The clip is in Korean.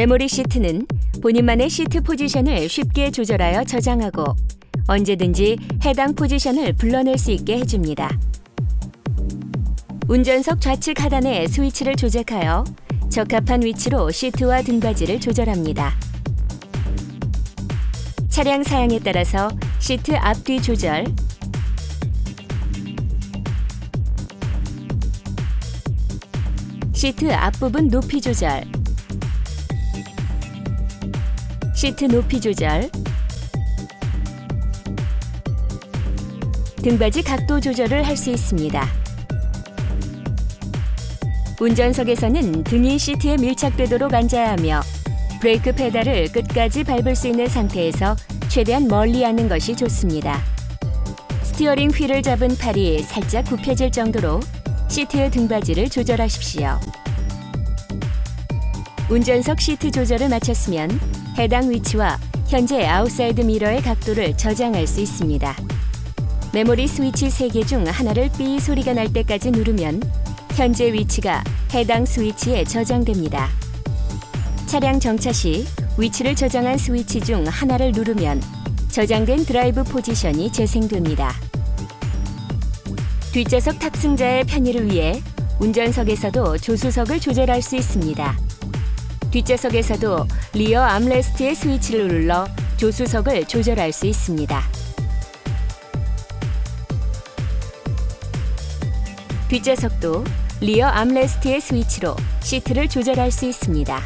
메모리 시트는 본인만의 시트 포지션을 쉽게 조절하여 저장하고 언제든지 해당 포지션을 불러낼 수 있게 해줍니다. 운전석 좌측 하단에 스위치를 조작하여 적합한 위치로 시트와 등받이를 조절합니다. 차량 사양에 따라서 시트 앞뒤 조절, 시트 앞부분 높이 조절, 시트 높이 조절, 등받이 각도 조절을 할 수 있습니다. 운전석에서는 등이 시트에 밀착되도록 앉아야 하며 브레이크 페달을 끝까지 밟을 수 있는 상태에서 최대한 멀리 앉는 것이 좋습니다. steering wheel을 잡은 팔이 살짝 굽혀질 정도로 시트의 등받이를 조절하십시오. 운전석 시트 조절을 마쳤으면 해당 위치와 현재 outside mirror의 각도를 저장할 수 있습니다. 메모리 스위치 3개 중 하나를 삐 소리가 날 때까지 누르면 현재 위치가 해당 스위치에 저장됩니다. 차량 정차 시 위치를 저장한 스위치 중 하나를 누르면 저장된 drive position이 재생됩니다. 뒷좌석 탑승자의 편의를 위해 운전석에서도 조수석을 조절할 수 있습니다. 뒷좌석에서도 rear armrest의 스위치를 눌러 조수석을 조절할 수 있습니다. 뒷좌석도 rear armrest의 스위치로 시트를 조절할 수 있습니다.